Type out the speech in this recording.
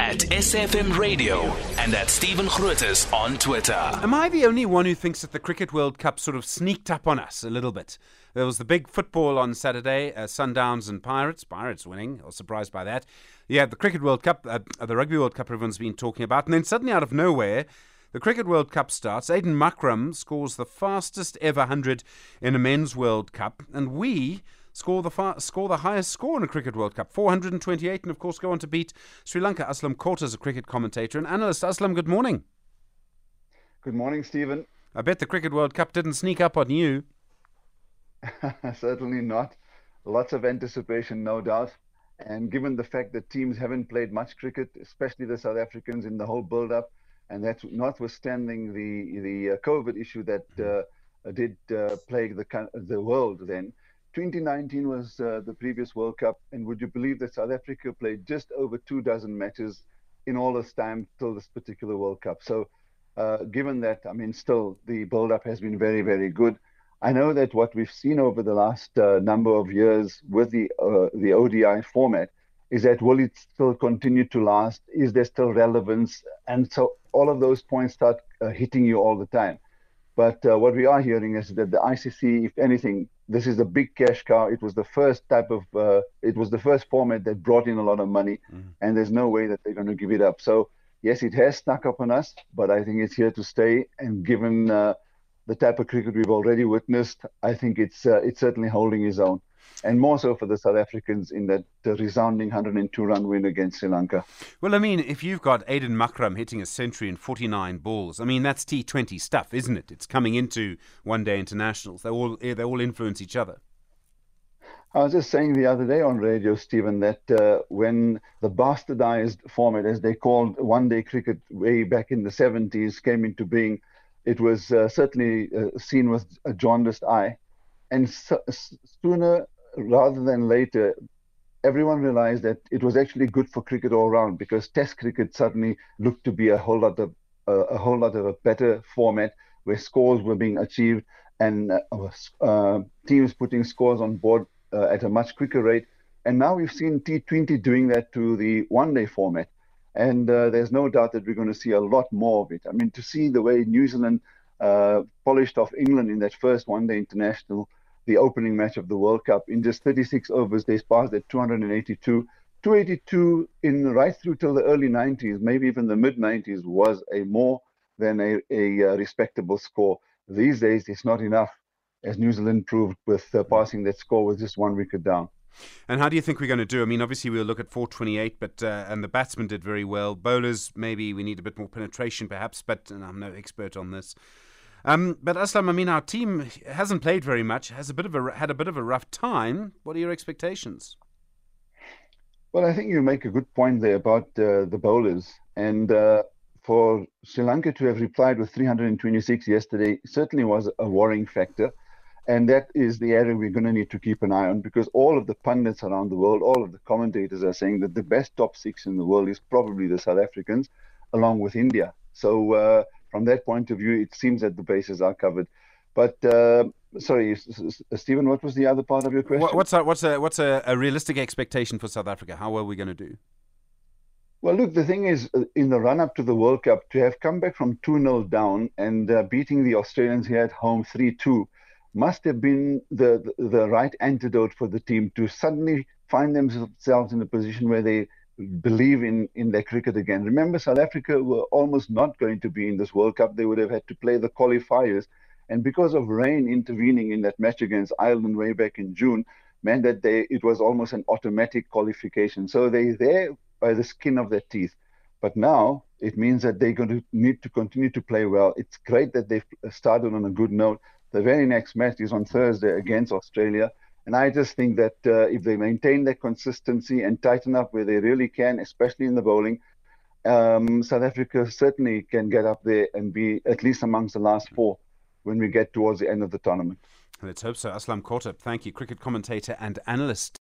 at SFM Radio and at Stephen Grootes on Twitter. Am I the only one who thinks that the Cricket World Cup sort of sneaked up on us a little bit? There was the big football on Saturday, uh, Sundowns and Pirates. Pirates winning. I was surprised by that. Yeah, the Cricket World Cup, uh, the Rugby World Cup, everyone's been talking about. And then suddenly, out of nowhere, the Cricket World Cup starts. Aiden Markram scores the fastest ever 100 in a men's World Cup. And we score the far, score the highest score in a Cricket World Cup, 428, and of course go on to beat Sri Lanka. Aslam Khota is a cricket commentator and analyst. Aslam, good morning. Good morning, Stephen. I bet the Cricket World Cup didn't sneak up on you. Certainly not. Lots of anticipation, no doubt. And given the fact that teams haven't played much cricket, especially the South Africans in the whole build-up, and that's notwithstanding the the uh, COVID issue that uh, did uh, plague the the world then, 2019 was uh, the previous World Cup, and would you believe that South Africa played just over two dozen matches in all this time till this particular World Cup? So, uh, given that, I mean, still the build-up has been very, very good. I know that what we've seen over the last uh, number of years with the uh, the ODI format is that will it still continue to last? Is there still relevance? And so all of those points start uh, hitting you all the time. But uh, what we are hearing is that the ICC, if anything, this is a big cash cow. It was the first type of, uh, it was the first format that brought in a lot of money, mm-hmm. and there's no way that they're going to give it up. So yes, it has snuck up on us, but I think it's here to stay. And given uh, the type of cricket we've already witnessed, I think it's uh, it's certainly holding its own and more so for the South Africans in that resounding 102 run win against Sri Lanka. Well, I mean, if you've got Aiden Markram hitting a century in 49 balls, I mean, that's T20 stuff, isn't it? It's coming into one day internationals. They all, they all influence each other. I was just saying the other day on radio, Stephen, that uh, when the bastardized format, as they called one day cricket way back in the 70s, came into being, it was uh, certainly uh, seen with a jaundiced eye. And so, sooner rather than later, everyone realized that it was actually good for cricket all round because Test cricket suddenly looked to be a whole lot of uh, a whole lot of a better format where scores were being achieved and uh, uh, teams putting scores on board uh, at a much quicker rate. And now we've seen T20 doing that to the one-day format, and uh, there's no doubt that we're going to see a lot more of it. I mean, to see the way New Zealand uh, polished off England in that first one-day international the opening match of the World Cup. In just 36 overs, they passed at 282. 282 in right through till the early 90s, maybe even the mid 90s, was a more than a, a, uh, respectable score. These days, it's not enough, as New Zealand proved with uh, passing that score with just one wicket down. And how do you think we're going to do? I mean, obviously we'll look at 428, but uh, and the batsmen did very well. Bowlers, maybe we need a bit more penetration, perhaps, but I'm no expert on this. Um, but Aslam, I mean, our team hasn't played very much. Has a bit of a had a bit of a rough time. What are your expectations? Well, I think you make a good point there about uh, the bowlers, and uh, for Sri Lanka to have replied with 326 yesterday certainly was a worrying factor. And that is the area we're going to need to keep an eye on because all of the pundits around the world, all of the commentators are saying that the best top six in the world is probably the South Africans, along with India. So uh, from that point of view, it seems that the bases are covered. But uh, sorry, Stephen, what was the other part of your question? What's a, what's a what's a, a realistic expectation for South Africa? How are we going to do? Well, look, the thing is, uh, in the run up to the World Cup, to have come back from 2 0 down and uh, beating the Australians here at home 3 2 must have been the, the, the right antidote for the team to suddenly find themselves in a position where they believe in, in their cricket again. Remember, South Africa were almost not going to be in this World Cup. They would have had to play the qualifiers. And because of rain intervening in that match against Ireland way back in June, meant that they it was almost an automatic qualification. So they're there by the skin of their teeth. But now it means that they're going to need to continue to play well. It's great that they've started on a good note. The very next match is on Thursday against Australia. And I just think that uh, if they maintain their consistency and tighten up where they really can, especially in the bowling, um, South Africa certainly can get up there and be at least amongst the last four when we get towards the end of the tournament. Let's hope so. Aslam Khota, thank you, cricket commentator and analyst.